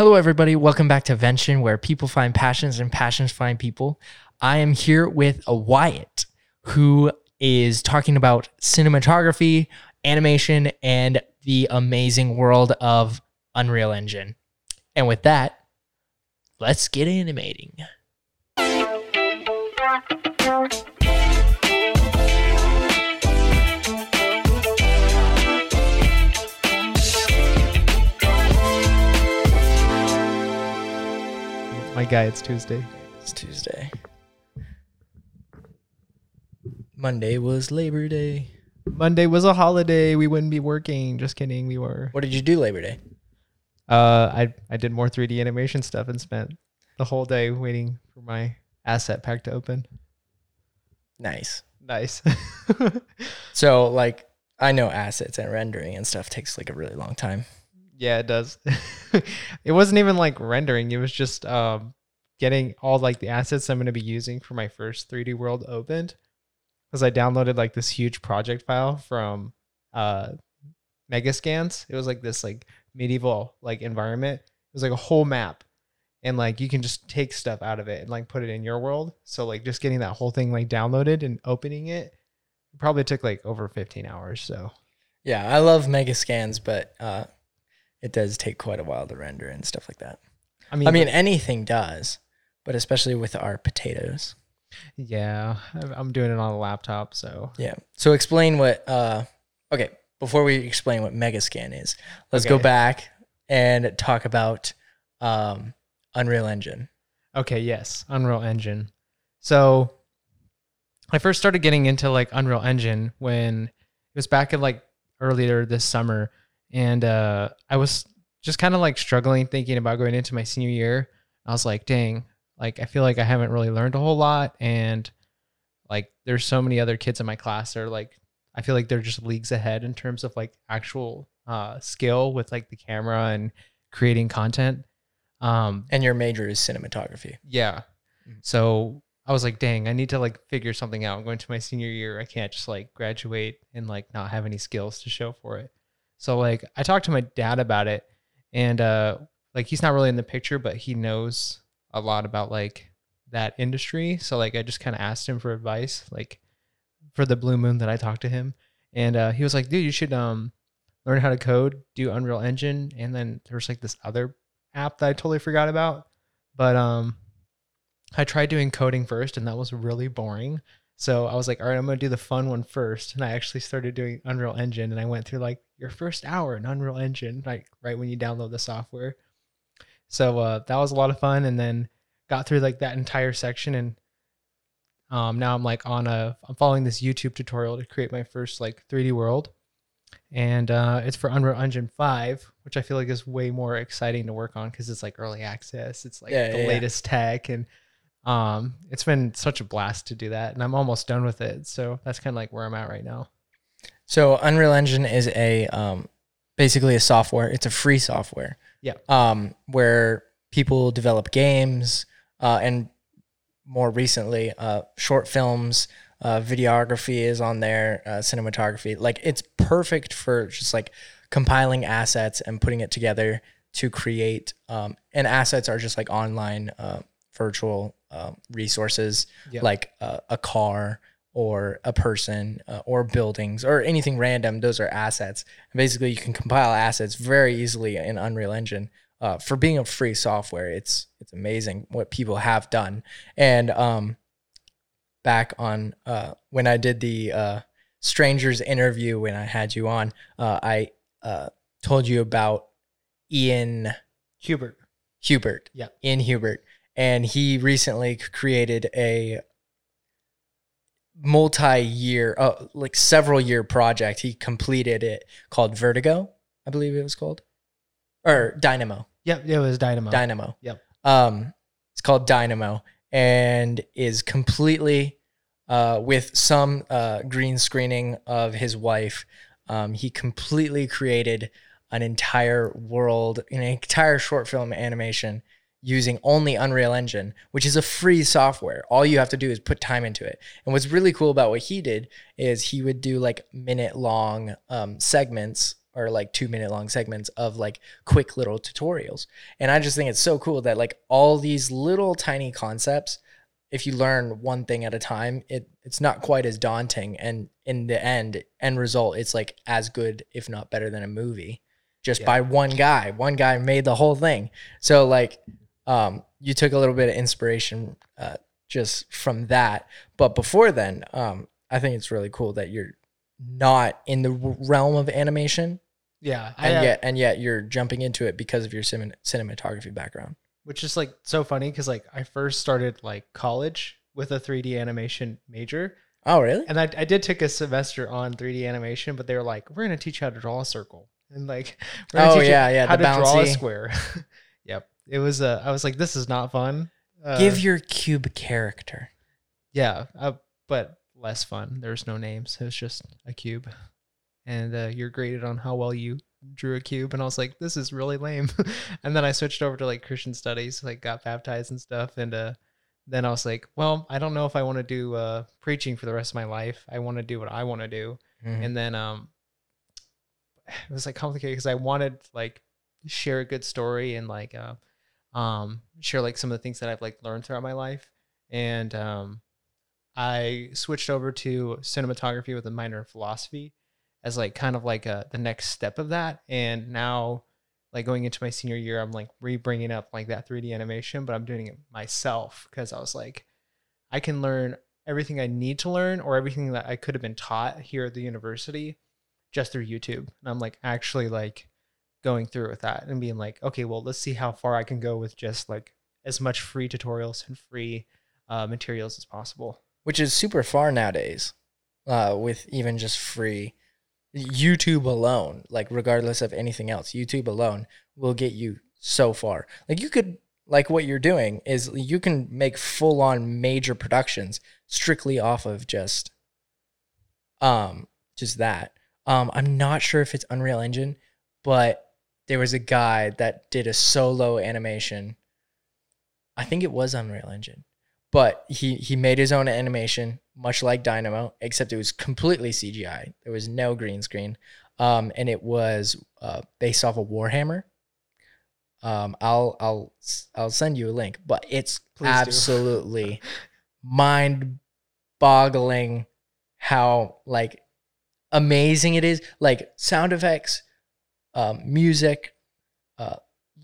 Hello, everybody. Welcome back to Vention, where people find passions and passions find people. I am here with a Wyatt who is talking about cinematography, animation, and the amazing world of Unreal Engine. And with that, let's get animating. My guy, it's Tuesday. It's Tuesday. Monday was Labor Day. Monday was a holiday. We wouldn't be working. Just kidding. We were. What did you do Labor Day? Uh, I I did more 3D animation stuff and spent the whole day waiting for my asset pack to open. Nice. Nice. So, like, I know assets and rendering and stuff takes like a really long time. Yeah, it does. it wasn't even like rendering. It was just um getting all like the assets I'm going to be using for my first 3D world opened. Because I downloaded like this huge project file from uh Megascans. It was like this like medieval like environment. It was like a whole map. And like you can just take stuff out of it and like put it in your world. So like just getting that whole thing like downloaded and opening it probably took like over 15 hours. So Yeah, I love Megascans, but uh, it does take quite a while to render and stuff like that. I mean, I mean, anything does, but especially with our potatoes. yeah, I'm- doing it on a laptop. So Yeah. So explain what. Uh, okay, before we explain what Megascan is, let's go back and talk about um, Unreal Engine. Okay, yes, Unreal Engine. So I first started getting into like Unreal Engine when it was back in like earlier this summer and uh I was just kind of like struggling thinking about going into my senior year. I was like, dang, like I feel like I haven't really learned a whole lot and like there's so many other kids in my class that are like I feel like they're just leagues ahead in terms of like actual uh skill with like the camera and creating content. Um And your major is cinematography. yeah. Mhm. So I was like, dang, I need to like figure something out. I'm going to my senior year. I can't just like graduate and like not have any skills to show for it. So like I talked to my dad about it and uh like he's not really in the picture, but he knows a lot about like that industry. So like I just kind of asked him for advice, like for the blue moon that I talked to him. And uh he was like, dude, you should um learn how to code, do Unreal Engine, and then there's like this other app that I totally forgot about. But um I tried doing coding first and that was really boring. So I was like, all right, I'm gonna do the fun one first. And I actually started doing Unreal Engine and I went through like your first hour in Unreal Engine, like right when you download the software. So uh, that was a lot of fun and then got through like that entire section and um, now I'm like on a I'm following this YouTube tutorial to create my first like 3D world. And uh, it's for Unreal Engine 5, which I feel like is way more exciting to work on because it's like early access. It's like Yeah, the yeah, yeah. latest tech and um it's been such a blast to do that and i'm almost done with it so that's kind of like where i'm at right now So Unreal Engine is a um, basically a software. It's a free software. Yeah. Um, where people develop games uh, and more recently uh, short films. Uh, videography is on there. Uh, cinematography. Like it's perfect for just like compiling assets and putting it together to create. Um, and assets are just like online uh, virtual uh, resources Yeah. like uh, a car or a person uh, or buildings or anything random. Those are assets. And basically, you can compile assets very easily in Unreal Engine. Uh, for being a free software, it's it's amazing what people have done. And um, back on uh, when I did the uh, strangers interview when I had you on, uh, I uh, told you about Ian hubert Hubert. Yeah. Ian Hubert. And he recently created a multi-year, uh, like several year project. He completed it called Vertigo, I believe it was called, or Dynamo. yep it was dynamo Dynamo. Yep. Um, it's called Dynamo and is completely uh, with some uh, green screening of his wife. Um, he completely created an entire world, an entire short film animation using only Unreal Engine, which is a free software. All you have to do is put time into it. And what's really cool about what he did is he would do like minute long um, segments or like two minute long segments of like quick little tutorials. And I just think it's so cool that like all these little tiny concepts, if you learn one thing at a time, it it's not quite as daunting. And in the end, end result, it's like as good, if not better than a movie, just Yeah. by one guy. One guy made the whole thing. So like um you took a little bit of inspiration uh just from that. But before then, um, I think it's really cool that you're not in the realm of animation Yeah, and yet and yet you're jumping into it because of your cin- cinematography background. which is like so funny because like I first started like college with a 3D animation major, Oh, really? and I, I did take a semester on 3D animation, but they were like, "We're gonna teach you how to draw a circle," and like, we're Oh, yeah, yeah, how the to draw a square." it was. Uh, I was like, "This is not fun." Uh, Give your cube character. yeah, uh, but less fun. There's no names. It was just a cube, and uh, you're graded on how well you drew a cube. And I was like, this is really lame. and then I switched over to like Christian studies, like got baptized and stuff. And uh, then I was like, well, I don't know if I want to do uh, preaching for the rest of my life. I want to do what I want to do. Mhm. And then um, it was like complicated because I wanted to, like share a good story and like uh, um share like some of the things that I've like learned throughout my life. And um, I switched over to cinematography with a minor in philosophy as like kind of like a, the next step of that. And now, like going into my senior year, I'm like re bringing up like that 3D animation, but I'm doing it myself because I was like, I can learn everything I need to learn or everything that I could have been taught here at the university just through YouTube. And I'm like actually like going through with that and being like, okay, well, let's see how far I can go with just like as much free tutorials and free uh, materials as possible. Which is super far nowadays, uh, with even just free YouTube alone, like regardless of anything else, YouTube alone will get you so far. Like you could like what you're doing is you can make full on major productions strictly off of just um just that. Um I'm not sure if it's Unreal Engine, but there was a guy that did a solo animation. I think it was Unreal Engine. But he he made his own animation much like Dynamo except it was completely CGI. There was no green screen. Um and it was uh based off of Warhammer. Um, I'll I'll I'll send you a link, but it's Please absolutely mind-boggling how like amazing it is. Like sound effects, um, music, uh,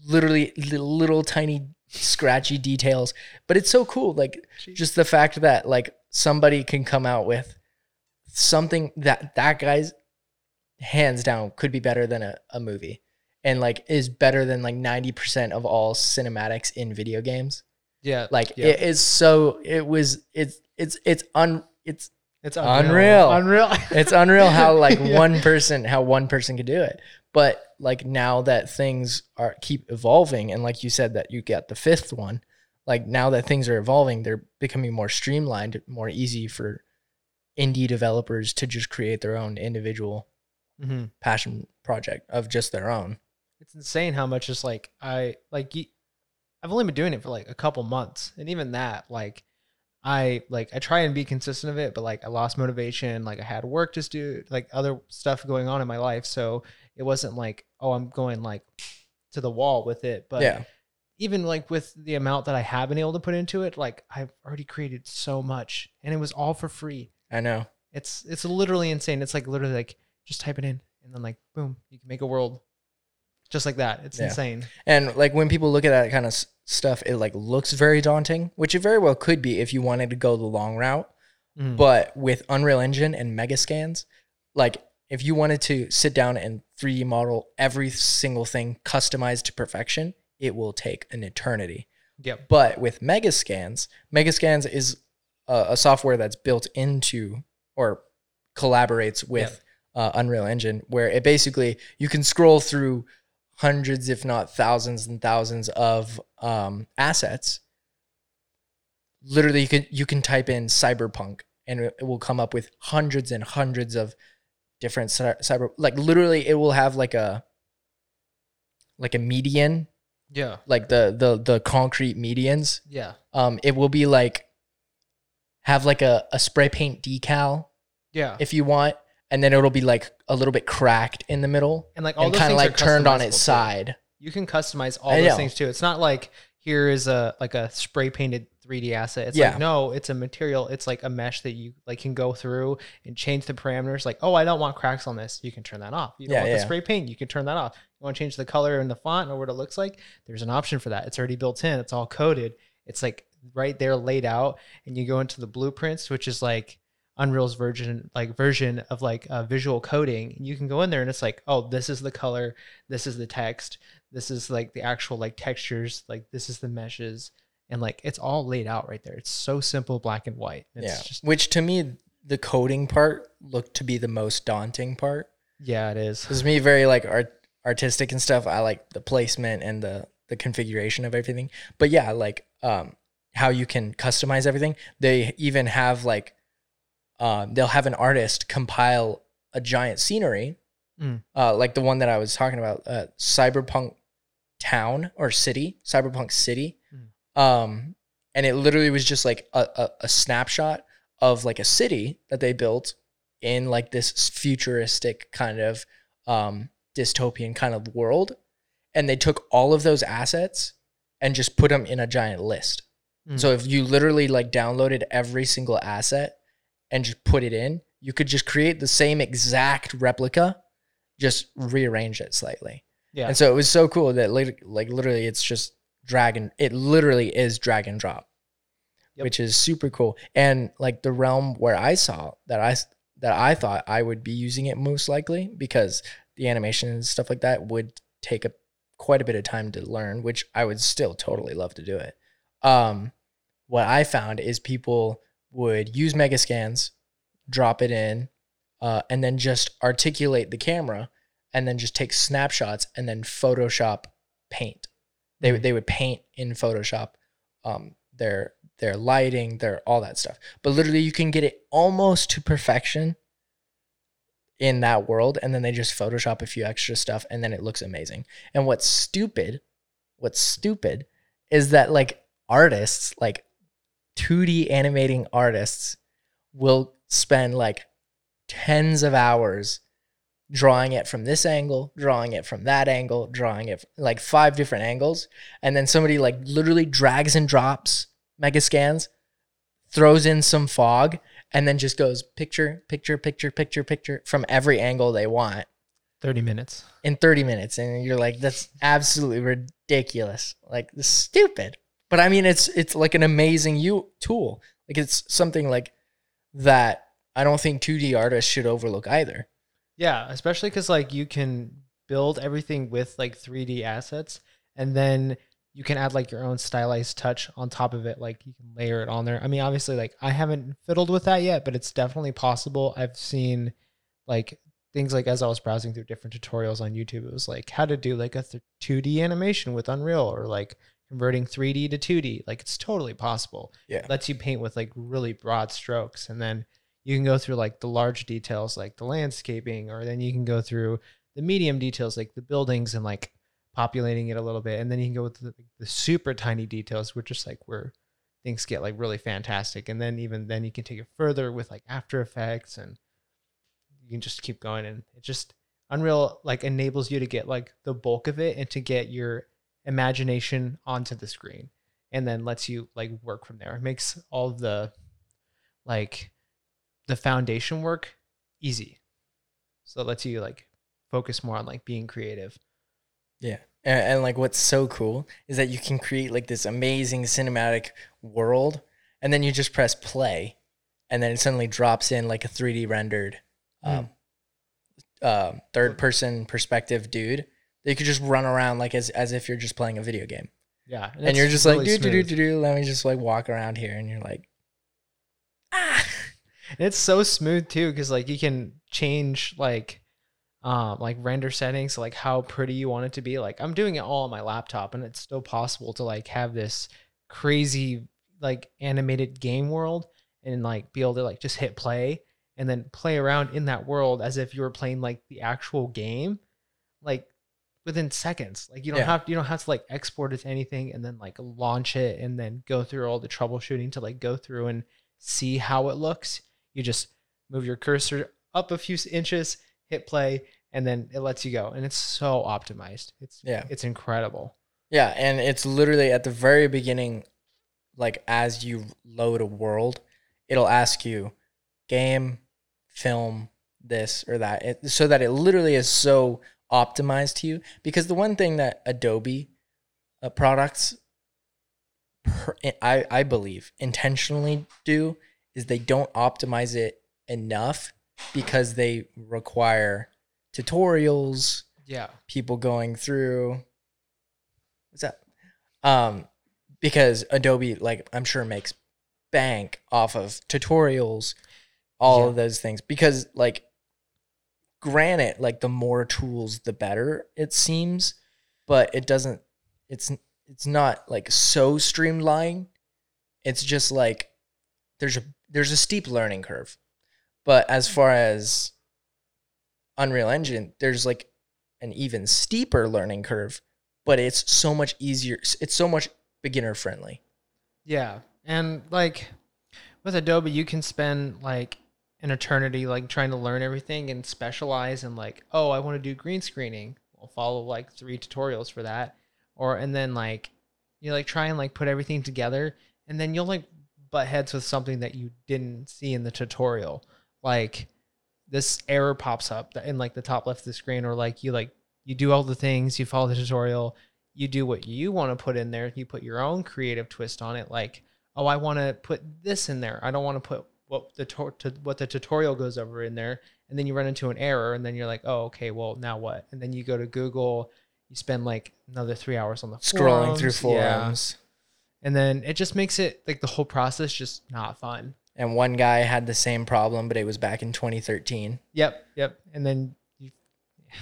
literally li- little tiny scratchy details, but it's so cool. Like just the fact that like somebody can come out with something that that guy's hands down could be better than a, a movie and like is better than like 90% of all cinematics in video games yeah, like Yeah. it is so it was it's it's it's un it's it's Unreal. Unreal. it's unreal how like Yeah. one person how one person could do it but like now that things are keep evolving and like you said that you get the fifth one like now that things are evolving they're becoming more streamlined more easy for indie developers to just create their own individual Mhm. passion project of just their own It's insane how much is like I like. I've only been doing it for like a couple months, and even that, like, I like I try and be consistent of it, but like I lost motivation. Like I had work to do, like other stuff going on in my life, so it wasn't like oh I'm going like to the wall with it. But yeah even like with the amount that I have been able to put into it, like I've already created so much, and it was all for free. i know It's it's literally insane. It's like literally like just type it in and then like boom, you can make a world just like that. It's Yeah. insane. And like when people look at that kind of s- stuff, it like looks very daunting, which it very well could be if you wanted to go the long route. Mhm. But with Unreal Engine and Megascans, like if you wanted to sit down and 3D model every single thing customized to perfection, it will take an eternity. Yep. But with Megascans, Megascans is a, a software that's built into or collaborates with uh, Unreal Engine, where it basically you can scroll through hundreds, if not thousands and thousands of um, assets. Literally, you can you can type in cyberpunk, and it will come up with hundreds and hundreds of different cyber. Like literally, it will have like a like a median, Yeah. like the the the concrete medians. Yeah. Um, it will be like have like a, a spray paint decal Yeah. if you want and then it'll be like a little bit cracked in the middle And like all kind of like turned on its too. side. You can customize all I those know. things too. It's not like here is a like a spray painted 3D asset. It's Yeah. like no, it's a material. It's like a mesh that you like can go through and change the parameters. Like oh, I don't want cracks on this. You can turn that off. You don't Yeah, want yeah. the spray paint. You can turn that off. You want to change the color and the font or what it looks like. There's an option for that. It's already built in. It's all coded. It's like right there laid out. And you go into the blueprints, which is like Unreal's version like version of like uh, visual coding. You can go in there and it's like oh, this is the color. This is the text this is like the actual like textures like this is the meshes and like it's all laid out right there it's so simple black and white it's yeah. just Which to me, the coding part looked to be the most daunting part. yeah it is Because me, very like art artistic and stuff. I like the placement and the the configuration of everything. But yeah, like um, how you can customize everything. They even have like um, they'll have an artist compile a giant scenery, Mm. uh, like the one that I was talking about, uh, Cyberpunk Town or City, Cyberpunk City. Um, and it literally was just like a, a, a snapshot of like a city that they built in like this futuristic kind of um, dystopian kind of world. And they took all of those assets and just put them in a giant list. Mm. So if you literally like downloaded every single asset and just put it in, you could just create the same exact replica, just rearrange it slightly. yeah And so it was so cool that like, like literally it's just drag and it literally is drag and drop, Yep. which is super cool. And like the realm where I saw that I that I thought I would be using it most likely because the animation and stuff like that would take a quite a bit of time to learn, which I would still totally love to do it. Um, what I found is people would use Megascans, drop it in, uh, and then just articulate the camera and then just take snapshots and then Photoshop paint. They would they would paint in Photoshop um, their their lighting, their all that stuff. But literally, you can get it almost to perfection in that world, and then they just Photoshop a few extra stuff, and then it looks amazing. And what's stupid, what's stupid, is that like artists, like 2D animating artists, will spend like tens of hours drawing it from this angle, drawing it from that angle, drawing it like five different angles. And then somebody like literally drags and drops Megascans, throws in some fog, and then just goes picture, picture, picture, picture, picture from every angle they want 30 minutes in 30 minutes. And you're like, that's absolutely ridiculous. Like stupid. But I mean it's it's like an amazing you tool. Like it's something like that I don't think 2D artists should overlook either. Yeah especially because like you can build everything with like 3d assets and then you can add like your own stylized touch on top of it like you can layer it on there. I mean obviously like i haven't fiddled with that yet but it's definitely possible. I've seen like things like as i was browsing through different tutorials on youtube it was like how to do like a th- 2d animation with unreal or like converting 3d to 2d like it's totally possible. Yeah. lets you paint with like really broad strokes and then you can go through like the large details like the landscaping or then you can go through the medium details like the buildings and like populating it a little bit. And then you can go with the, the super tiny details which is like where things get like really fantastic. And then even then you can take it further with like after effects and you can just keep going. And it just unreal like enables you to get like the bulk of it and to get your imagination onto the screen and then lets you like work from there. It makes all the like the foundation work easy so it lets you like focus more on like being creative Yeah. And, and like what's so cool is that you can create like this amazing cinematic world and then you just press play and then it suddenly drops in like a 3D rendered um, uh, third person perspective dude that you could just run around like as, as if you're just playing a video game. yeah And, it's you're just like, do, do, do, do, do, let me just like walk around here. And you're like. And it's so smooth too because like you can change like um like render settings like how pretty you want it to be. Like i'm doing it all on my laptop and it's still possible to like have this crazy like animated game world and like be able to like just hit play and then play around in that world as if you were playing like the actual game like within seconds. Like you don't Yeah. have you don't have to like export it to anything and then like launch it and then go through all the troubleshooting to like go through and see how it looks you just move your cursor up a few inches, hit play, and then it lets you go. And it's so optimized. It's Yeah. it's incredible. Yeah, and it's literally at the very beginning, like as you load a world, it'll ask you game, film, this or that, it, so that it literally is so optimized to you. Because the one thing that Adobe uh, products, per, I I believe intentionally do is they don't optimize it enough because they require tutorials Yeah. people going through what's that um because adobe like i'm sure makes bank off of tutorials all Yeah. of those things because like granted like the more tools the better it seems but it doesn't it's it's not like so streamlined it's just like there's a there's a steep learning curve but as mm-hmm. far as unreal engine there's like an even steeper learning curve but it's so much easier it's so much beginner friendly Yeah. And like with Adobe, you can spend like an eternity like trying to learn everything and specialize in like, oh, I want to do green screening. We'll follow like three tutorials for that. Or and then like you like try and like put everything together and then you'll like butt heads with something that you didn't see in the tutorial. Like this error pops up in like the top left of the screen or like you like you do all the things, you follow the tutorial, you do what you want to put in there, you put your own creative twist on it like oh, I want to put this in there. I don't want to put what the to- to, what the tutorial goes over in there, and then you run into an error, and then you're like, oh, okay, well now what? And then you go to Google, you spend like another three hours on the scrolling through forums, yeah. And then it just makes it like the whole process just not fun. and one guy had the same problem but it was back in 2013 Yep, yep. And then you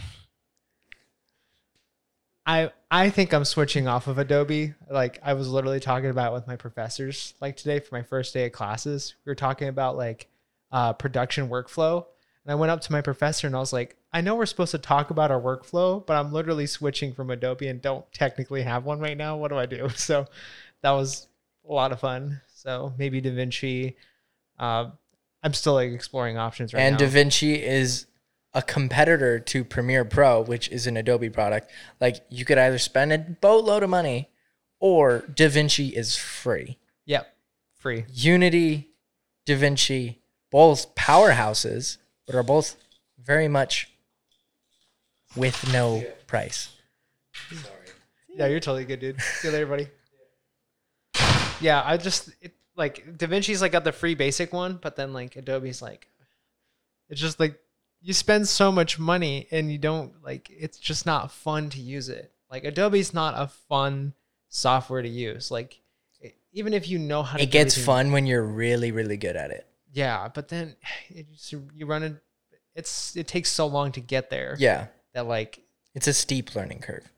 I I think I'm switching off of Adobe. Like I was literally talking about with my professors like today for my first day of classes. We were talking about like uh, production workflow. And I went up to my professor and I was like, I know we're supposed to talk about our workflow, but I'm literally switching from Adobe and don't technically have one right now. What do I do? So that was a lot of fun. So maybe DaVinci. Uh, I'm still like exploring options right now. and now. DaVinci is a competitor to Premiere Pro, which is an Adobe product. Like you could either spend a boatload of money or DaVinci is free. Yep. Free. Unity, DaVinci, both powerhouses, but are both very much with no price. Sorry. Yeah, you're totally good, dude. See you later, buddy. Yeah, I just it, like DaVinci's like got the free basic one, but then like Adobe's like, it's just like you spend so much money and you don't like it's just not fun to use it. Like Adobe's not a fun software to use. Like it, even if you know how to, It gets fun when you're really, really good at it. Yeah, but then it just, you run it. It's it takes so long to get there Yeah. that like It's a steep learning curve.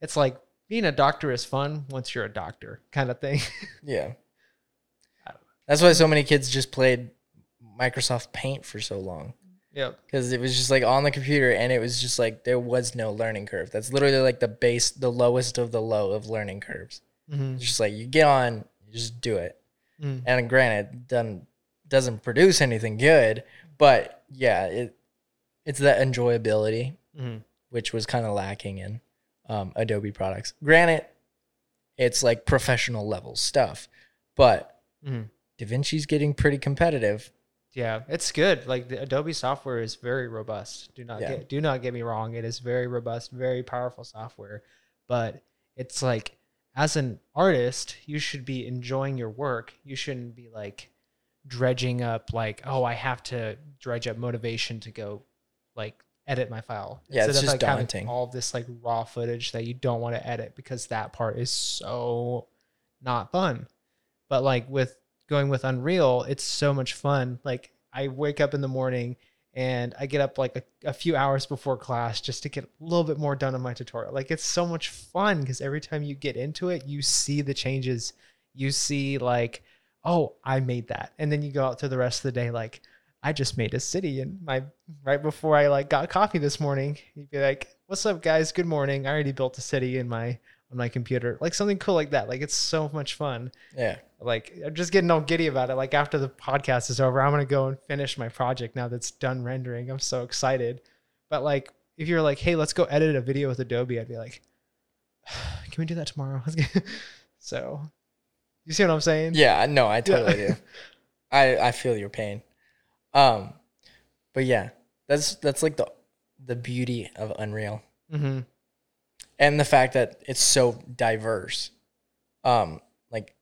it's like being a doctor is fun once you're a doctor kind of thing. Yeah. That's why so many kids just played Microsoft Paint for so long. yep. because it was just like on the computer and it was just like there was no learning curve. That's literally like the base, the lowest of the low of learning curves. Mm-hmm. It's just like you get on, you just do it. Mm. And granted, doesn't doesn't produce anything good, but yeah, it it's that enjoyability hmm which was kind of lacking in um, Adobe products. Granted, it's like professional level stuff, but Mhm. DaVinci's getting pretty competitive. Yeah, it's good. Like the Adobe software is very robust. Do not Yeah. get do not get me wrong. It is very robust, very powerful software. But it's like as an artist, you should be enjoying your work. You shouldn't be like dredging up like, oh, I have to dredge up motivation to go like edit my file. Yeah, it's of, just like, having daunting. all this like raw footage that you don't want to edit because that part is so not fun. But like with going with Unreal, it's so much fun. Like I wake up in the morning and I get up like a, a few hours before class just to get a little bit more done on my tutorial. Like it's so much fun because every time you get into it, you see the changes. You see like, oh, I made that. And then you go out to the rest of the day like, I just made a city and my right before I like got coffee this morning, you'd be like, What's up guys? Good morning. I already built a city in my on my computer, like something cool like that. Like it's so much fun. Yeah. Like I'm just getting all giddy about it. Like after the podcast is over, I'm gonna go and finish my project now that's done rendering. I'm so excited. But like if you're like, hey, let's go edit a video with Adobe, I'd be like, can we do that tomorrow? so you see what I'm saying? Yeah, no, I totally do. I I feel your pain. Um but yeah, that's that's like the the beauty of Unreal. Mm-hmm. And the fact that it's so diverse. Um like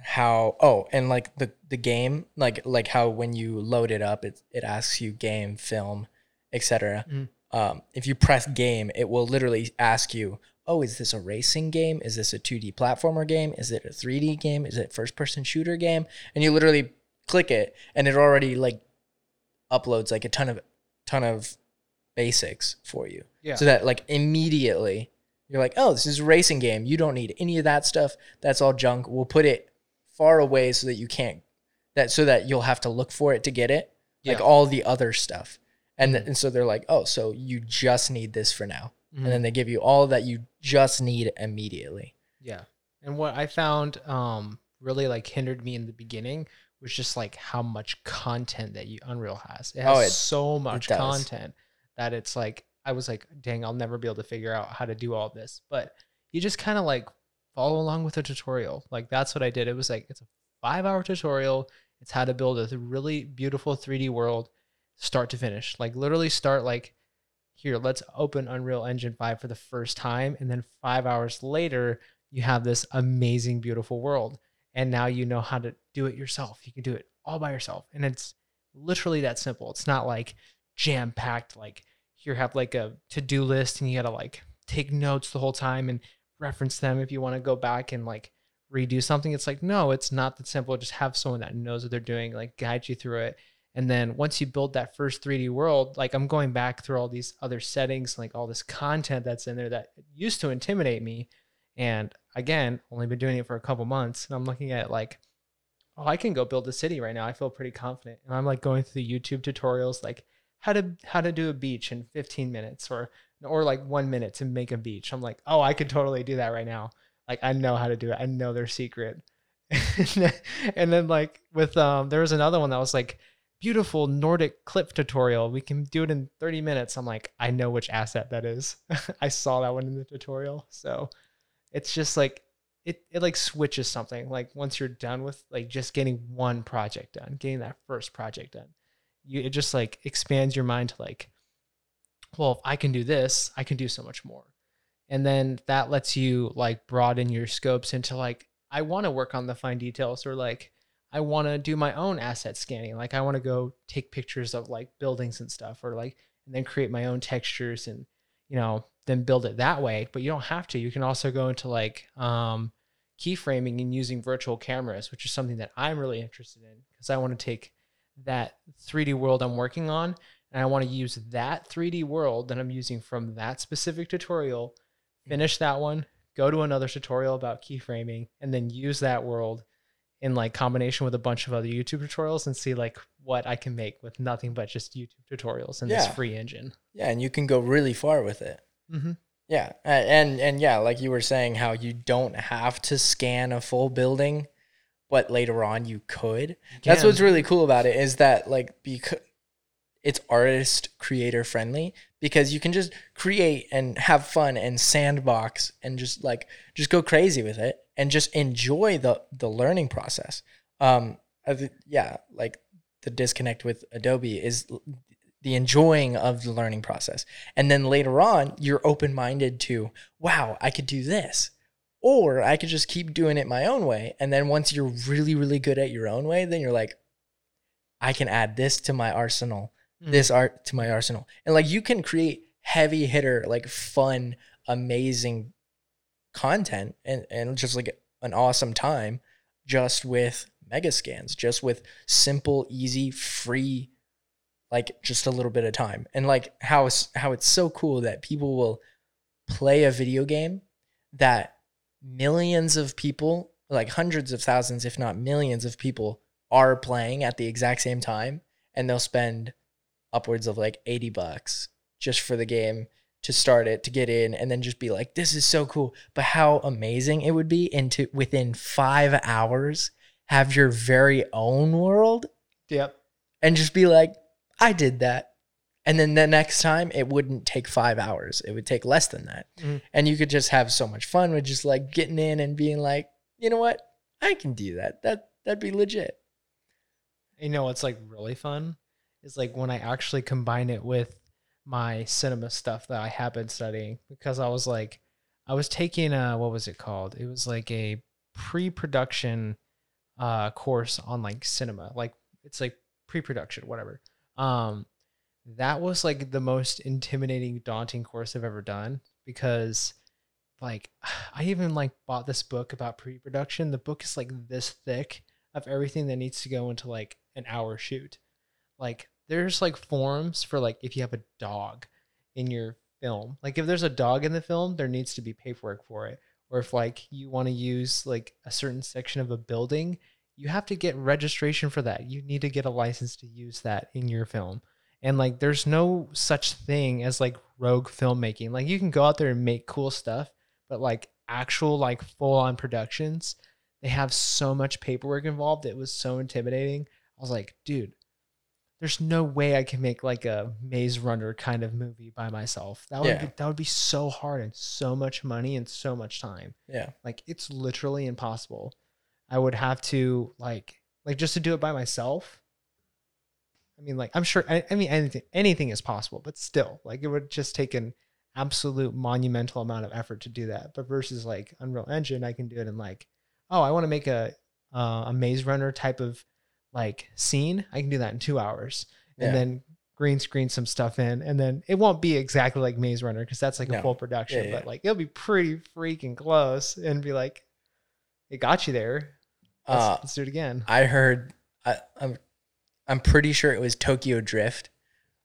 how oh, and like the the game, like like how when you load it up it it asks you game, film, etc. Mhm. Um if you press game, it will literally ask you oh, is this a racing game? Is this a 2D platformer game? Is it a 3D game? Is it first person shooter game? And you literally click it and it already like uploads like a ton of ton of basics for you. Yeah. So that like immediately you're like, "Oh, this is a racing game. You don't need any of that stuff. That's all junk. We'll put it far away so that you can't that so that you'll have to look for it to get it. Like all the other stuff." And, th- and so they're like, "Oh, so you just need this for now." Mhm. and then they give you all that you just need immediately. Yeah. And what I found um really like hindered me in the beginning was just like how much content that you Unreal has. It oh, has Oh, it- so much content that it's like I was like, dang, I'll never be able to figure out how to do all this. But you just kind of like follow along with the tutorial. Like that's what I did. It was like it's a five hour tutorial. It's how to build a really beautiful 3D world start to finish. Like literally start like here, let's open Unreal Engine 5 for the first time. And then five hours later, you have this amazing, beautiful world. And now you know how to do it yourself. You can do it all by yourself. And it's literally that simple. It's not like jam packed, like you have like a to do list and you got to like take notes the whole time and reference them if you want to go back and like redo something. It's like, no, it's not that simple. Just have someone that knows what they're doing, like guide you through it. And then once you build that first 3D world, like I'm going back through all these other settings, like all this content that's in there that used to intimidate me. And again, only been doing it for a couple months. And I'm looking at like, oh, I can go build a city right now. I feel pretty confident. And I'm like going through the YouTube tutorials, like how to how to do a beach in 15 minutes or or like one minute to make a beach. I'm like, oh, I could totally do that right now. Like I know how to do it. I know their secret. and then like with um there was another one that was like beautiful Nordic clip tutorial. We can do it in 30 minutes. I'm like, I know which asset that is. I saw that one in the tutorial. So it's just like it it like switches something. Like once you're done with like just getting one project done, getting that first project done, you it just like expands your mind to like, well, if I can do this, I can do so much more. And then that lets you like broaden your scopes into like, I want to work on the fine details or like I want to do my own asset scanning. Like I want to go take pictures of like buildings and stuff or like and then create my own textures and you know, then build it that way. But you don't have to. You can also go into like um keyframing and using virtual cameras, which is something that I'm really interested in because I want to take that 3D world I'm working on and I want to use that 3D world that I'm using from that specific tutorial, finish that one, go to another tutorial about keyframing, and then use that world in like combination with a bunch of other YouTube tutorials and see like what I can make with nothing but just YouTube tutorials in this free engine. Yeah, and you can go really far with it. Mm-hmm. Yeah, and and yeah, like you were saying, how you don't have to scan a full building, but later on you could. That's what's really cool about it is that like because it's artist creator friendly because you can just create and have fun and sandbox and just like just go crazy with it and just enjoy the the learning process. Um, yeah, like the disconnect with Adobe is the enjoying of the learning process, and then later on you're open minded to wow, I could do this. Or I could just keep doing it my own way. And then once you're really, really good at your own way, then you're like, I can add this to my arsenal, this art to my arsenal. And like you can create heavy hitter, like fun, amazing content and, and just like an awesome time just with Megascans, just with simple, easy, free, like just a little bit of time. And like how it's how it's so cool that people will play a video game that millions of people, like hundreds of thousands, if not millions of people, are playing at the exact same time, and they'll spend upwards of like 80 bucks just for the game to start it to get in and then just be like this is so cool. But how amazing it would be into within 5 hours have your very own world Yep. and just be like I did that. And then the next time it wouldn't take 5 hours. It would take less than that. Mhm. and you could just have so much fun with just like getting in and being like you know what? I can do that. That that'd be legit. You know what's like really fun? Is like when I actually combine it with my cinema stuff that I have been studying because I was like I was taking a what was it called? It was like a pre-production uh course on like cinema. Like it's like pre-production whatever. Um that was like the most intimidating daunting course I've ever done because like I even like bought this book about pre-production. The book is like this thick of everything that needs to go into like an hour shoot. Like there's like forms for like if you have a dog in your film. Like if there's a dog in the film, there needs to be paperwork for it. Or if like you want to use like a certain section of a building, you have to get registration for that. You need to get a license to use that in your film. And like there's no such thing as like rogue filmmaking. Like you can go out there and make cool stuff, but like actual like full on productions, they have so much paperwork involved. It was so intimidating. I was like, dude, there's no way I can make like a Maze Runner kind of movie by myself. That would Yeah. be, that would be so hard and so much money and so much time. yeah Like it's literally impossible. I would have to like like just to do it by myself. I mean, like I'm sure. I, I mean, anything anything is possible, but still, like it would just take an absolute monumental amount of effort to do that. But versus like Unreal Engine, I can do it in like, oh, I want to make a uh, a Maze Runner type of like scene. I can do that in two hours, and Yeah. then green screen some stuff in, and then it won't be exactly like Maze Runner because that's like a full production, Yeah, but like it'll be pretty freaking close, and be like, it got you there. Let's, uh let's do it again. I heard I, I'm I'm pretty sure it was Tokyo Drift.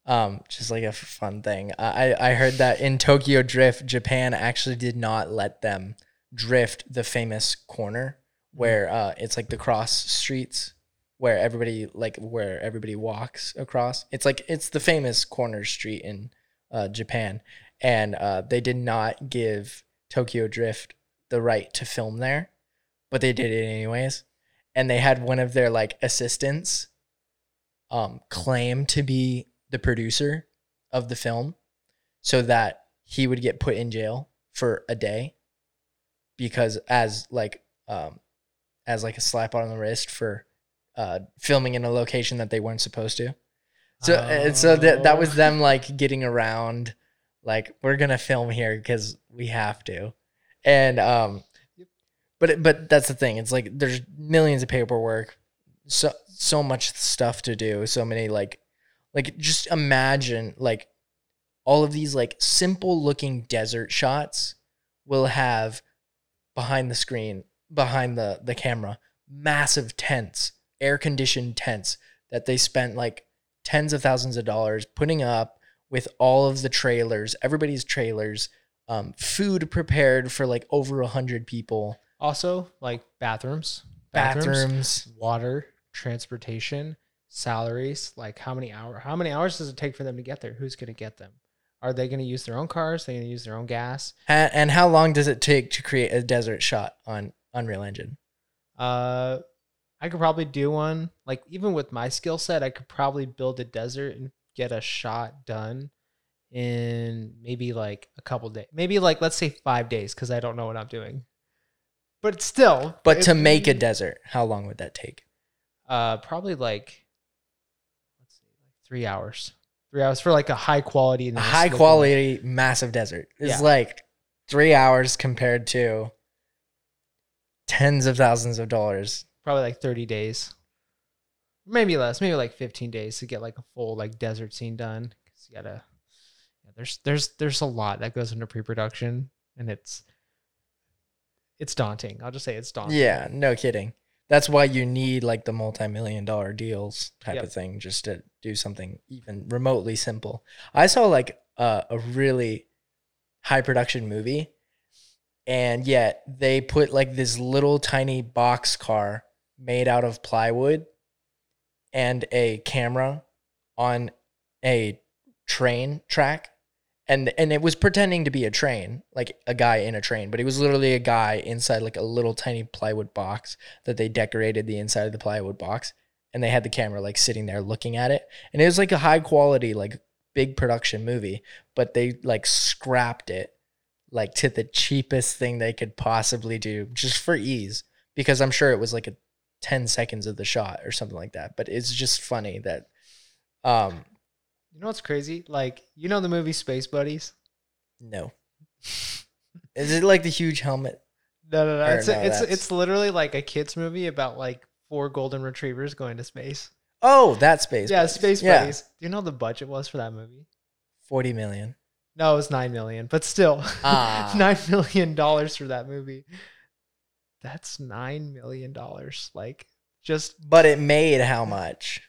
Um, just like a fun thing. I I heard that in Tokyo Drift, Japan actually did not let them drift the famous corner where uh it's like the cross streets where everybody like where everybody walks across. It's like it's the famous corner street in uh Japan and uh they did not give Tokyo Drift the right to film there, but they did it anyways and they had one of their like assistants um claim to be the producer of the film so that he would get put in jail for a day because as like um as like a slap on the wrist for uh filming in a location that they weren't supposed to. So and so that that was Oh. them like getting around like we're gonna film here because we have to. And um but but that's the thing. It's like there's millions of paperwork so so much stuff to do so many like like just imagine like all of these like simple looking desert shots will have behind the screen behind the the camera massive tents air conditioned tents that they spent like tens of thousands of dollars putting up with all of the trailers everybody's trailers um, food prepared for like over a hundred people Also, like bathrooms, bathrooms water, transportation, salaries. Like how many hours? How many hours does it take for them to get there? Who's going to get them? Are they going to use their own cars? Are they going to use their own gas? and, and how long does it take to create a desert shot on unreal engine Uh, I could probably do one. Like even with my skill set, I could probably build a desert and get a shot done in maybe like a couple days. Maybe like let's say five days because I don't know what I'm doing. But still, but to make a desert how long would that take uh, probably like let's see, like three hours. Three hours for like a high quality, a high quality massive desert is Yeah. like three hours compared to tens of thousands of dollars probably like 30 days. Maybe less maybe like 15 days to get like a full like desert scene done. Because you gotta yeah, there's there's there's a lot that goes into pre-production and it's it's daunting. I'll just say it's daunting. Yeah no kidding. That's why you need like the multi-million dollar deals type Yep. of thing just to do something even remotely simple. I saw like a, a really high production movie and yet they put like this little tiny box car made out of plywood and a camera on a train track. And and it was pretending to be a train, like a guy in a train, but it was literally a guy inside like a little tiny plywood box that they decorated the inside of the plywood box, and they had the camera like sitting there looking at it, and it was like a high quality like big production movie, but they like scrapped it like to the cheapest thing they could possibly do just for ease because I'm sure it was like a 10 seconds of the shot or something like that, but it's just funny that um You know what's crazy? Like, you know the movie Space Buddies? no. Is it like the huge helmet? No, no, no. Or It's no, it's that's- it's literally like a kids movie about like four golden retrievers going to space. Oh, that space. yeah, Buddies. Space Yeah. Buddies. Do you know the budget was for that movie? 40 million. No, it was nine million, but still, Ah. nine million dollars for that movie. That's nine million dollars. Like, just But it made how much?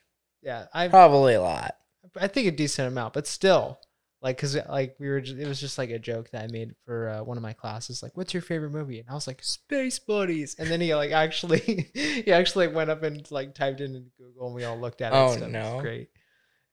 yeah, I Probably a lot. I think a decent amount, but still, like, cause like we were, ju- it was just like a joke that I made for uh, one of my classes. Like, what's your favorite movie? And I was like, Space Buddies. And then he like actually, he actually went up and like typed it into Google, and we all looked at it. Oh, and stuff. It was no. great.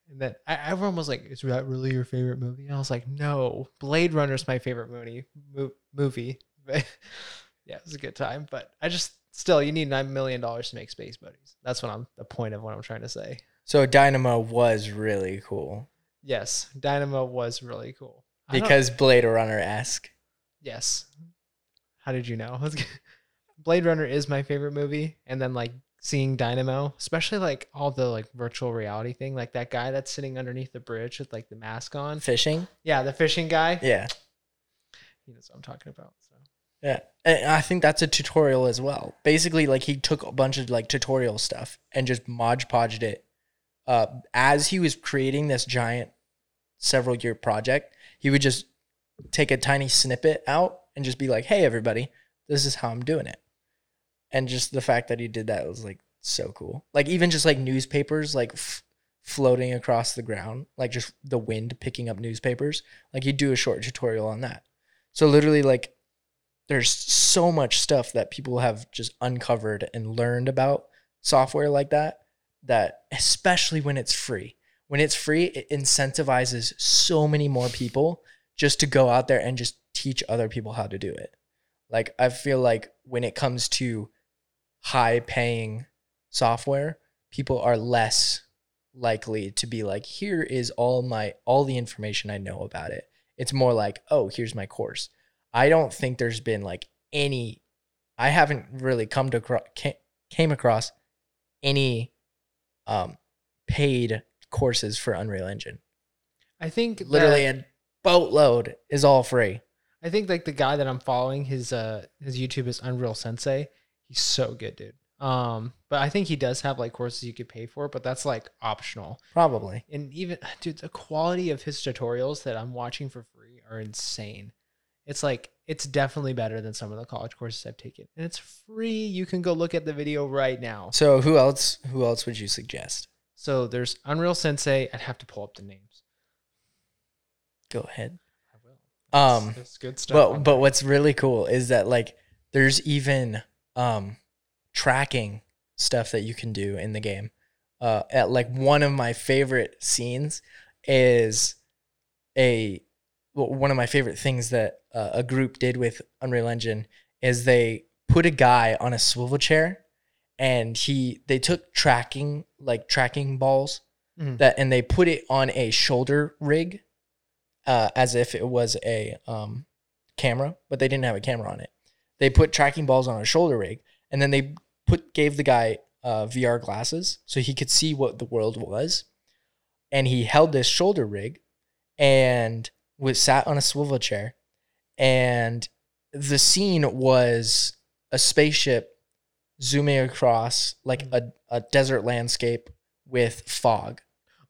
And then I, everyone was like, "Is that really your favorite movie?" And I was like, "No, Blade Runner's my favorite movie." Mo- movie, but yeah, it was a good time. But I just still, you need nine million dollars to make Space Buddies. That's what I'm the point of what I'm trying to say. So Dynamo was really cool Yes, Dynamo was really cool. Because Blade Runner esque. yes. How did you know? Blade Runner is my favorite movie, and then like seeing Dynamo, especially like all the like virtual reality thing, like that guy that's sitting underneath the bridge with like the mask on. Fishing. Yeah, the fishing guy. Yeah. He knows what I'm talking about. Yeah. And I think that's a tutorial as well. Basically, like he took a bunch of like tutorial stuff and just modge podged it. Uh, as he was creating this giant several year project, he would just take a tiny snippet out and just be like, hey, everybody, this is how I'm doing it. And just the fact that he did that was like so cool. Like, even just like newspapers, like f- floating across the ground, like just the wind picking up newspapers. Like, he'd do a short tutorial on that. So, literally, like, there's so much stuff that people have just uncovered and learned about software like that that especially when it's free. When it's free it incentivizes so many more people just to go out there and just teach other people how to do it. Like i feel like when it comes to high paying software people are less likely to be like here is all my all the information i know about it. It's more like oh here's my course I don't think there's been like any. I haven't really come to came across any um paid courses for Unreal Engine. I think Literally that- a boatload is all free. I think like the guy that I'm following, his uh his YouTube is Unreal Sensei. He's so good, dude. Um, but I think he does have like courses you could pay for, but that's like optional. Probably. And even dude, the quality of his tutorials that I'm watching for free are insane. It's like it's definitely better than some of the college courses I've taken. And it's free. You can go look at the video right now. So who else? Who else would you suggest? So there's Unreal Sensei. I'd have to pull up the names. Go ahead. I will. Um, That's, that's good stuff. But but what's really cool is that like there's even um tracking stuff that you can do in the game. Uh at like one of my favorite scenes is a well, one of my favorite things that uh, a group did with Unreal Engine is they put a guy on a swivel chair and he they took tracking like tracking balls Mhm. that and they put it on a shoulder rig uh, as if it was a um, camera, but they didn't have a camera on it. They put tracking balls on a shoulder rig, and then they put gave the guy uh, VR glasses so he could see what the world was, and he held this shoulder rig, and was sat on a swivel chair, and the scene was a spaceship zooming across like mm. a, a desert landscape with fog.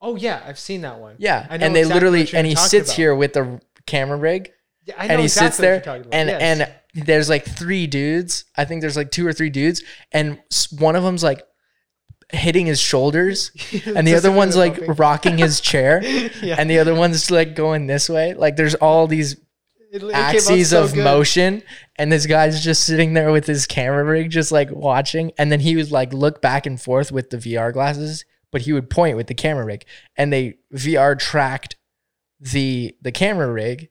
Oh yeah, I've seen that one. Yeah, I know and they exactly literally and he sits about. here with the camera rig, Yeah, I and he exactly sits there, you're talking about. and Yes. and there's like three dudes. I think there's like two or three dudes, and one of them's like hitting his shoulders, and the other one's like rocking his chair, yeah. and the other one's like going this way. Like there's all these It- it came out axes so of good. motion, and this guy's just sitting there with his camera rig, just like watching. And then he would like look back and forth with the VR glasses, but he would point with the camera rig, and they VR tracked the the camera rig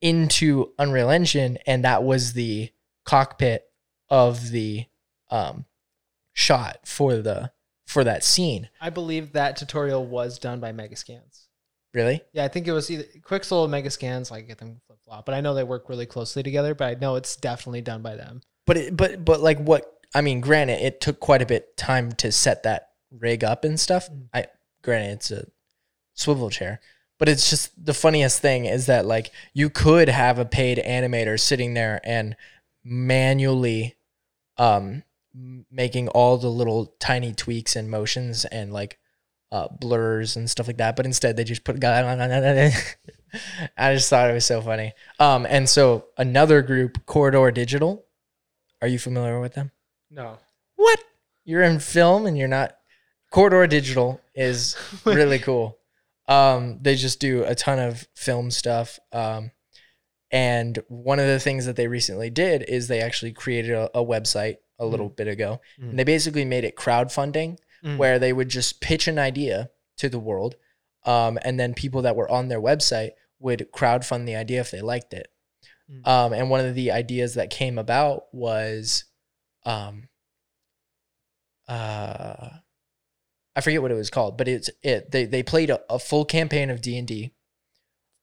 into Unreal Engine, and that was the cockpit of the um, shot for the for that scene. I believe that tutorial was done by Megascans. Really? Yeah, I think it was either Quixel or Megascans. Like get them flip flop, but I know they work really closely together. But I know it's definitely done by them. But it, but but like what I mean, granted, it took quite a bit time to set that rig up and stuff. Mm. I granted it's a swivel chair, but it's just the funniest thing is that like you could have a paid animator sitting there and manually um making all the little tiny tweaks and motions and like uh, blurs and stuff like that, but instead they just put I just thought it was so funny. Um, and so another group, Corridor Digital. Are you familiar with them? No, What? You're in film and you're not. Corridor Digital is really cool. Um, they just do a ton of film stuff. Um, and one of the things that they recently did is they actually created a, a website a little bit ago. Mm. And they basically made it crowdfunding Mm. where they would just pitch an idea to the world. Um, and then people that were on their website would crowdfund the idea if they liked it. Mm. Um, and one of the ideas that came about was, um, uh, I forget what it was called, but it's it. They they played a, a full campaign of D and D,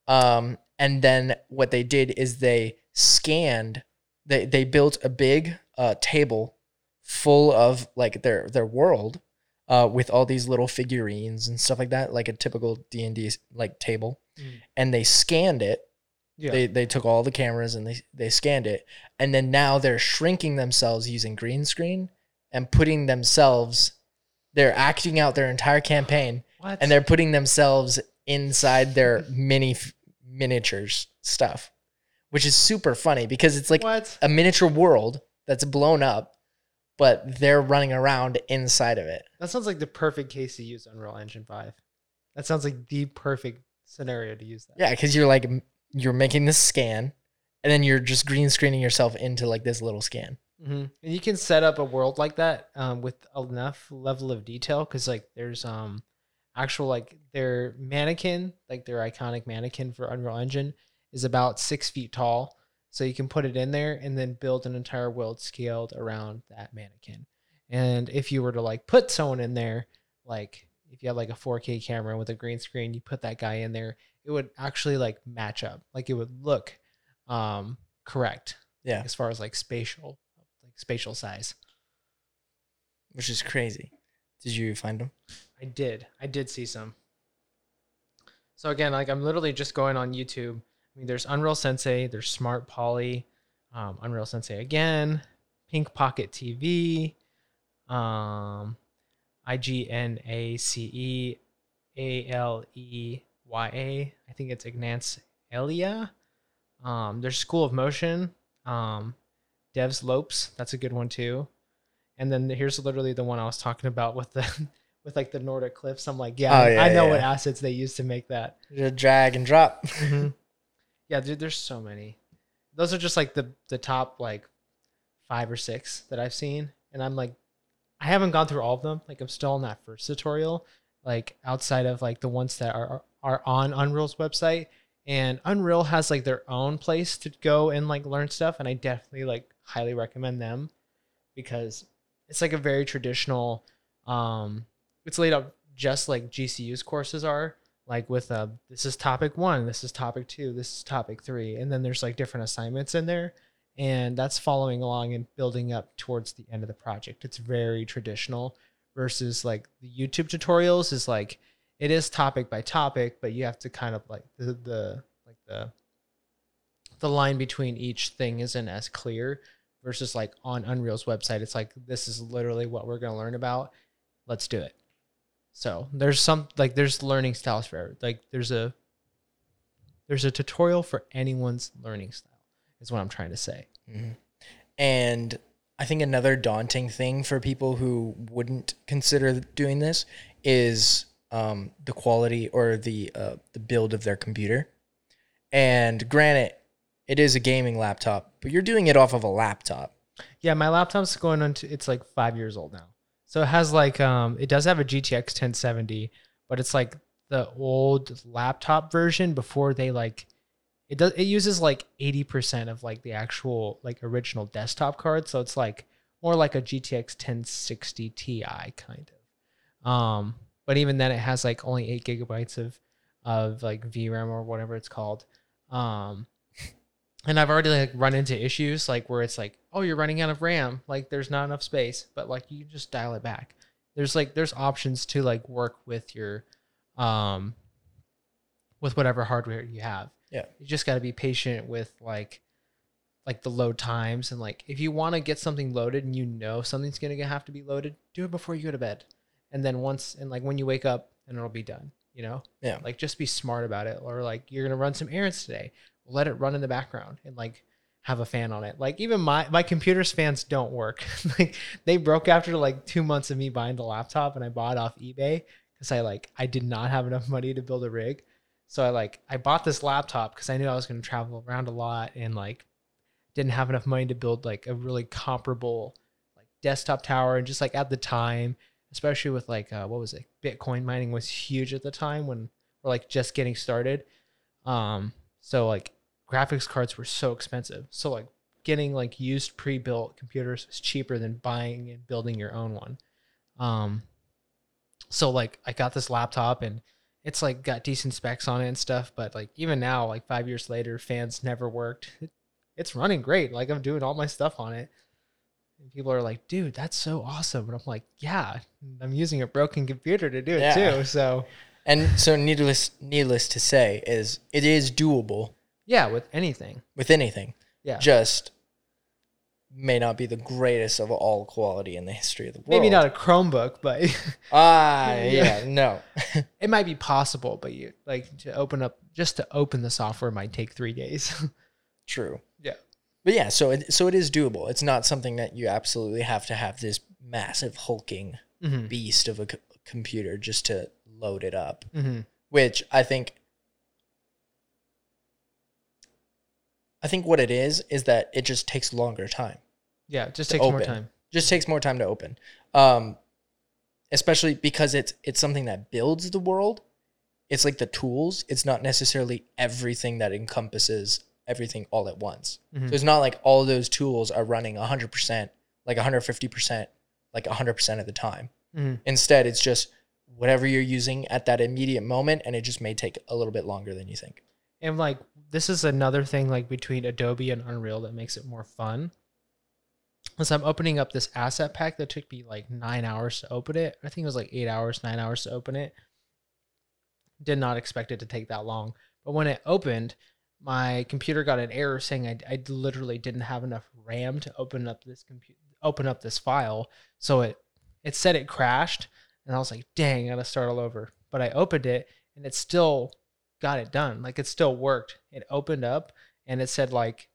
um, and then what they did is they scanned. They they built a big uh, table full of like their their world, uh, with all these little figurines and stuff like that, like a typical D and D like table, Mm. and they scanned it yeah, they they took all the cameras and they they scanned it, and then now they're shrinking themselves using green screen and putting themselves. They're acting out their entire campaign, what? and they're putting themselves inside their mini f- miniatures stuff, which is super funny because it's like what? a miniature world that's blown up, but they're running around inside of it. That sounds like the perfect case to use Unreal Engine Five. That sounds like the perfect scenario to use that. Yeah, because you're like you're making this scan, and then you're just green screening yourself into like this little scan. hmm And you can set up a world like that um, with enough level of detail because like there's um actual like their mannequin, like their iconic mannequin for Unreal Engine is about six feet tall. So you can put it in there and then build an entire world scaled around that mannequin. And if you were to like put someone in there, like if you had like a 4K camera with a green screen, you put that guy in there, it would actually like match up. Like it would look um correct Yeah, as far as like spatial like spatial size. which is crazy. Did you find them? I did. I did see some. So again, like I'm literally just going on YouTube. I mean, there's Unreal Sensei, there's Smart Poly, um, Unreal Sensei again, Pink Pocket TV, um, I G N A C E A L E Y A. I think it's Ignance Elia. Um, there's School of Motion, um, Devs Lopes. That's a good one too. And then here's literally the one I was talking about with the with like the Nordic cliffs. I'm like, yeah, Oh, yeah, I know what assets they use to make that. Just drag and drop. Yeah, dude, there's so many. Those are just like the the top like five or six that I've seen, and I'm like, I haven't gone through all of them. Like I'm still on that first tutorial, like outside of like the ones that are are on Unreal's website. And Unreal has like their own place to go and like learn stuff, and I definitely like highly recommend them because it's like a very traditional. Um, it's laid out just like GCU's courses are, like with uh this is topic one this is topic two this is topic three and then there's like different assignments in there and that's following along and building up towards the end of the project. It's very traditional versus like the youtube tutorials is like it is topic by topic but you have to kind of like the, the like the the line between each thing isn't as clear versus like on unreal's website. It's like this is literally what we're going to learn about. Let's do it so there's some like there's learning styles for like there's a there's a tutorial for anyone's learning style is what I'm trying to say. Mhm. And I think another daunting thing for people who wouldn't consider doing this is um, the quality or the uh, the build of their computer. And granted, it is a gaming laptop, but you're doing it off of a laptop. Yeah, my laptop's going on to it's like five years old now. So it has like um it does have a GTX 1070, but it's like the old laptop version before they like it does it uses like 80% of like the actual like original desktop card. So it's like more like a GTX 1060 Ti kind of. Um but even then it has like only 8 gigabytes of of like VRAM or whatever it's called. Um and I've already like run into issues like where it's like oh you're running out of RAM. Like there's not enough space but like you just dial it back. There's like there's options to like work with your um with whatever hardware you have. Yeah. you just got to be patient with like like the load times and like if you want to get something loaded and you know something's gonna have to be loaded do it before you go to bed. And then once and like when you wake up and it'll be done you know? Yeah. like just be smart about it or like you're gonna run some errands today let it run in the background and like have a fan on it. Like even my my computer's fans don't work. Like they broke after like two months of me buying the laptop and i bought off ebay because i like i did not have enough money to build a rig. So i like i bought this laptop because i knew i was going to travel around a lot and like didn't have enough money to build like a really comparable like desktop tower. And just like at the time especially with like uh, what was it? Bitcoin mining was huge at the time when we're like just getting started. Um so like graphics cards were so expensive. So like getting like used pre-built computers was cheaper than buying and building your own one. Um so like i got this laptop and it's like got decent specs on it and stuff but like even now like five years later fans never worked. It's running great. Like i'm doing all my stuff on it. And people are like dude that's so awesome. And i'm like yeah i'm using a broken computer to do it Yeah. too. So And so needless needless to say is it is doable yeah with anything with anything. yeah Just may not be the greatest of all quality in the history of the world. maybe not a chromebook but Ah, Yeah. no. it might be possible but you like to open up just to open the software might take three days True. Yeah. But yeah, so it so it is doable. It's not something that you absolutely have to have this massive hulking mm-hmm. beast of a c- computer just to load it up, Mm-hmm. which I think I think what it is is that it just takes longer time. yeah it just takes more time Just takes more time to open. Um especially because it's it's something that builds the world. It's like the tools. It's not necessarily everything that encompasses everything all at once. Mhm. So it's not like all those tools are running 100%, like 150%, like 100% of the time. Mhm. Instead, it's just whatever you're using at that immediate moment, and it just may take a little bit longer than you think. And like this is another thing like between Adobe and Unreal that makes it more fun. As I'm opening up this asset pack that took me like nine hours to open it. I think it was like eight hours, nine hours to open it. Did not expect it to take that long. But when it opened, my computer got an error saying I, I literally didn't have enough RAM to open up this computer open up this file. So it it said it crashed and I was like, dang, I gotta start all over. But I opened it and it still got it done. Like it still worked. It opened up and it said like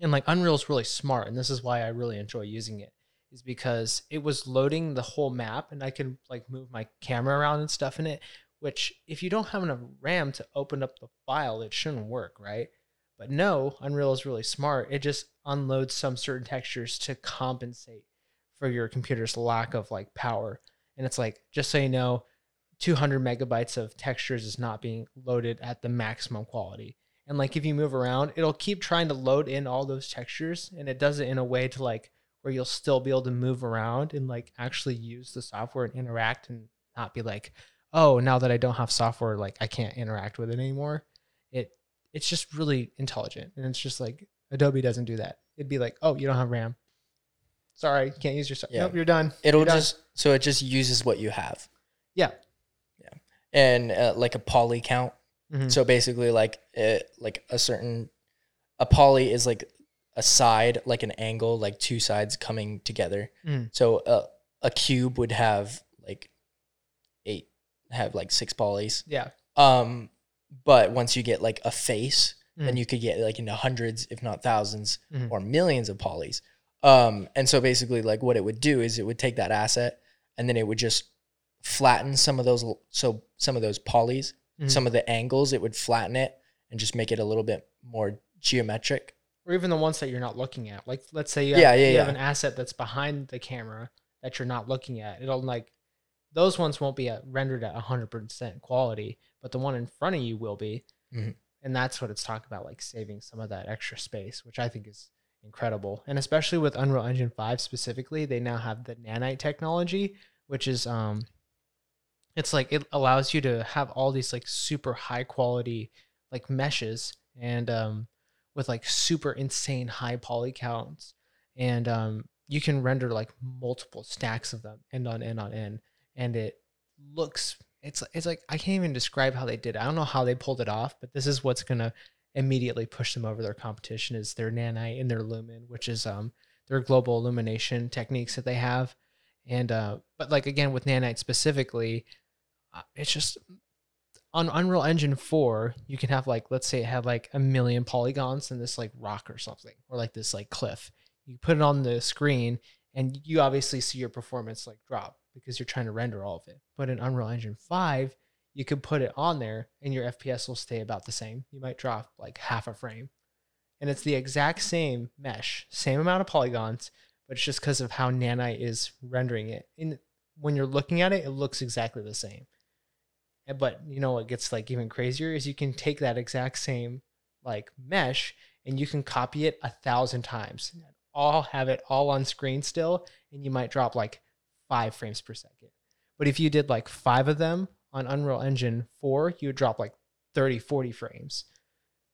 and like Unreal's really smart and this is why I really enjoy using it is because it was loading the whole map and I can like move my camera around and stuff in it which if you don't have enough RAM to open up the file it shouldn't work, right? But no, Unreal is really smart. It just unloads some certain textures to compensate for your computer's lack of like power. And it's like just so you know, 200 megabytes of textures is not being loaded at the maximum quality. And like if you move around, it'll keep trying to load in all those textures and it does it in a way to like where you'll still be able to move around and like actually use the software and interact and not be like, oh, now that I don't have software, like I can't interact with it anymore. It it's just really intelligent. And it's just like Adobe doesn't do that. It'd be like, oh, you don't have RAM. Sorry, can't use your stuff. Yeah. Nope, you're done. It'll You're done. just so it just uses what you have. Yeah. And uh, like a poly count. Mhm. So basically, like uh, like a certain a poly is like a side, like an angle, like two sides coming together. Mhm. So uh, a cube would have like eight, have like six polys. Yeah. Um, but once you get like a face, then Mhm. you could get like into hundreds, if not 1000s Mhm. or millions of polys. Um, and so basically, like what it would do is it would take that asset and then it would just flatten some of those. So some of those polys, Mhm. some of the angles, it would flatten it and just make it a little bit more geometric. or even the ones that you're not looking at. Like let's say you have, Yeah, yeah, you have an asset that's behind the camera that you're not looking at. It'll like those ones won't be at, rendered at 100% quality, but the one in front of you will be. Mhm. And that's what it's talking about, like saving some of that extra space, which I think is incredible. And especially with Unreal Engine 5 specifically, they now have the nanite technology, which is um it's like it allows you to have all these like super high quality like meshes and um with like super insane high poly counts and um you can render like multiple stacks of them end on end on end and it looks it's it's like I can't even describe how they did it. I don't know how they pulled it off, but this is what's gonna immediately push them over their competition is their nanite and their lumen, which is um their global illumination techniques that they have. And uh but like again with nanite specifically, it's just on Unreal Engine 4, you can have like let's say it had like a million polygons in this like rock or something or like this like cliff. You put it on the screen and you obviously see your performance like drop because you're trying to render all of it. But in Unreal Engine 5, you could put it on there and your FPS will stay about the same. You might drop like half a frame. And it's the exact same mesh, same amount of polygons, but it's just because of how Nanite is rendering it. And when you're looking at it, it looks exactly the same. But you know what gets like even crazier is you can take that exact same like mesh and you can copy it a thousand times. And all have it all on screen still, and you might drop like five frames per second. But if you did like five of them on Unreal Engine 4, you would drop like 30, 40 frames.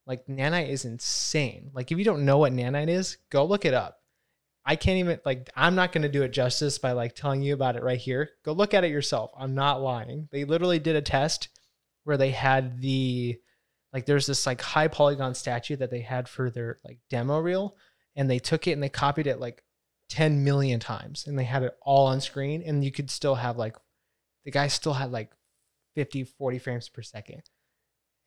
Like Nanite is insane. Like if you don't know what Nanite is, go look it up. I can't even like I'm not going to do it justice by like telling you about it right here. Go look at it yourself. I'm not lying. They literally did a test where they had the like there's this like high polygon statue that they had for their like demo reel and they took it and they copied it like 10 million times and they had it all on screen and you could still have like the guy still had like 50 40 frames per second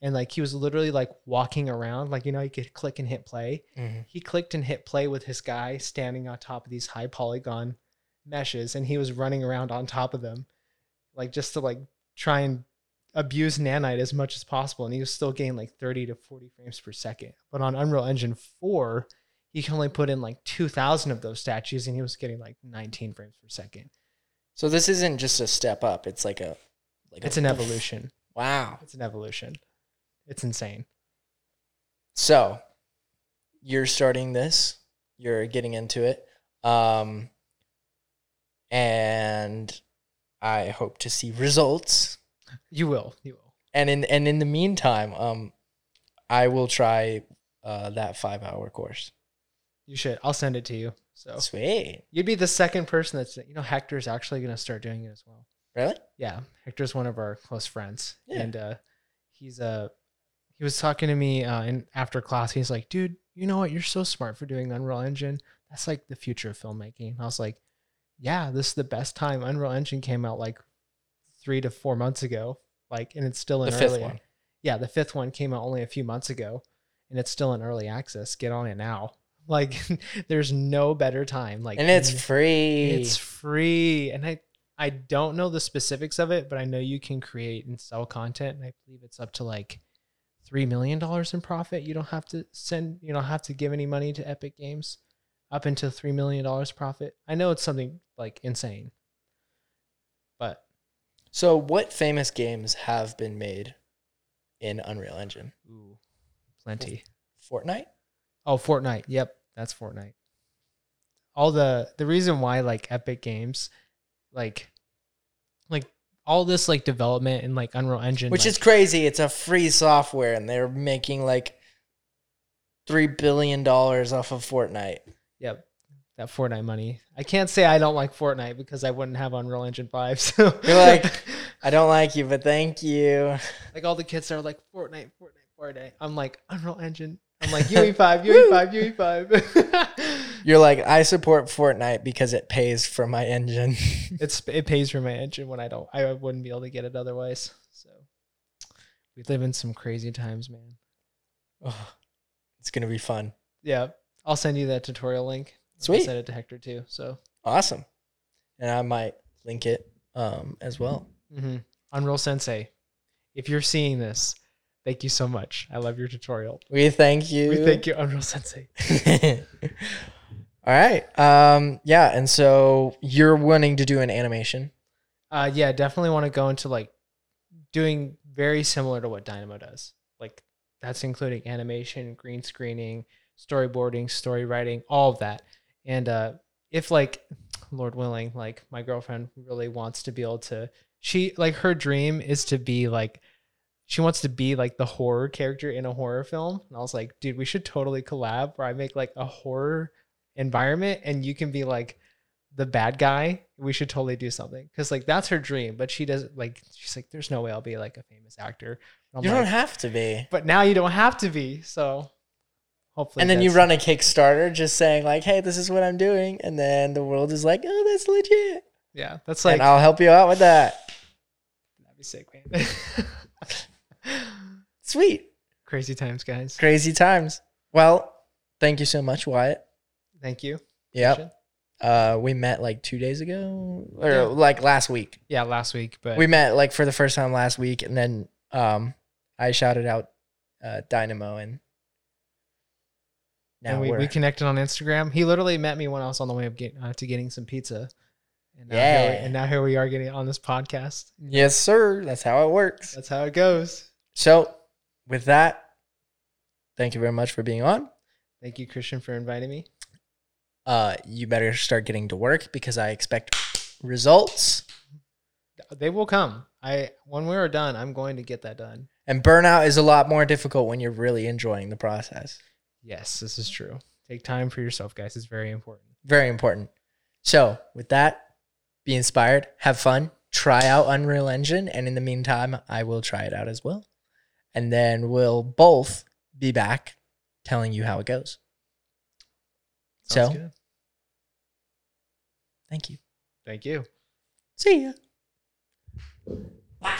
and like he was literally like walking around like you know you could click and hit play Mhm. he clicked and hit play with his guy standing on top of these high polygon meshes and he was running around on top of them like just to like try and abuse nanite as much as possible and he was still getting like 30 to 40 frames per second but on unreal engine 4 he can only put in like 2000 of those statues and he was getting like 19 frames per second So this isn't just a step up. It's like a like it's a, an evolution Wow. it's an evolution it's insane So you're starting this. You're getting into it. Um and I hope to see results. you will you will And in and in the meantime, um I will try uh that 5-hour course. you should i'll send it to you so Sweet. you'd be the second person that's you know hector's actually going to start doing it as well Really? Yeah, Hector's one of our close friends, Yeah. and uh, he's uh, he was talking to me uh, in after class. He's like, "Dude, you know what? You're so smart for doing Unreal Engine. That's like the future of filmmaking." And I was like, "Yeah, this is the best time. Unreal Engine came out like three to four months ago, like, and it's still in The fifth early. one. Yeah, the fifth one came out only a few months ago, and it's still in early access. Get on it now. Like, there's no better time. Like, And it's n- free. it's free, and I I don't know the specifics of it, but I know you can create and sell content, and I believe it's up to like three million dollars in profit. You don't have to send, you don't have to give any money to Epic Games, up until three million dollars profit. I know it's something like insane, but so what famous games have been made in Unreal Engine? ooh, plenty. Fortnite? Oh, Fortnite. Yep, that's Fortnite. All the the reason why like Epic Games, like, like all this like development and like Unreal Engine, Which like- is crazy. It's a free software and they're making like 3 billion dollars off of Fortnite. Yep. That Fortnite money. I can't say I don't like Fortnite because I wouldn't have Unreal Engine 5. So You're like- I don't like you, but thank you. like all the kids are like Fortnite, Fortnite, Fortnite. I'm like Unreal Engine. I'm like E UE5, UE5, UE5. You're like I support Fortnite because it pays for my engine. it's it pays for my engine when I don't I wouldn't be able to get it otherwise. So we live in some crazy times, man. Oh, it's going to be fun. Yeah. I'll send you that tutorial link. Sweet. I'll send it to Hector too. So Awesome. And I might link it um as well. hmm Unreal Sensei, if you're seeing this, thank you so much. I love your tutorial. We thank you. We thank you, Unreal Sensei. All right. Um yeah, and so you're wanting to do an animation. Uh, yeah, definitely want to go into like doing very similar to what Dynamo does. Like that's including animation, green screening, storyboarding, story writing, all of that. And uh, if like, Lord willing, like my girlfriend really wants to be able to, she like her dream is to be like, she wants to be like the horror character in a horror film. And I was like, dude, we should totally collab where I make like a horror environment and you can be like the bad guy. We should totally do something because like that's her dream. But she doesn't like. She's like, there's no way I'll be like a famous actor. You like, don't have to be. but now you don't have to be. So hopefully, And then you run a Kickstarter just saying like, "Hey, this is what I'm doing," and then the world is like, "Oh, that's legit," Yeah, that's like and I'll help you out with that. that'd be sick, man. Sweet, Crazy times, guys. crazy times. Well, thank you so much, Wyatt. Thank you. Christian. Uh, we met like two days ago, or Yeah. like last week. Yeah, last week, but We met like for the first time last week, and then um, I shouted out uh, Dynamo, and now and we, we're connected on Instagram. He literally met me when I was on the way of get, uh, to getting some pizza. And here we- Yeah. and now here we are getting on this podcast. yes, sir. That's how it works. That's how it goes. So, with that, thank you very much for being on. Thank you, Christian, for inviting me. Uh, you better start getting to work because I expect results. They will come. I when we are done, I'm going to get that done. And burnout is a lot more difficult when you're really enjoying the process. Yes, this is true. Take time for yourself, guys. It's very important. Very important. So, with that, be inspired, have fun, try out Unreal Engine, and in the meantime, I will try it out as well. And then we'll both be back telling you how it goes. Sounds so, good. thank you. Thank you. See ya. Bye.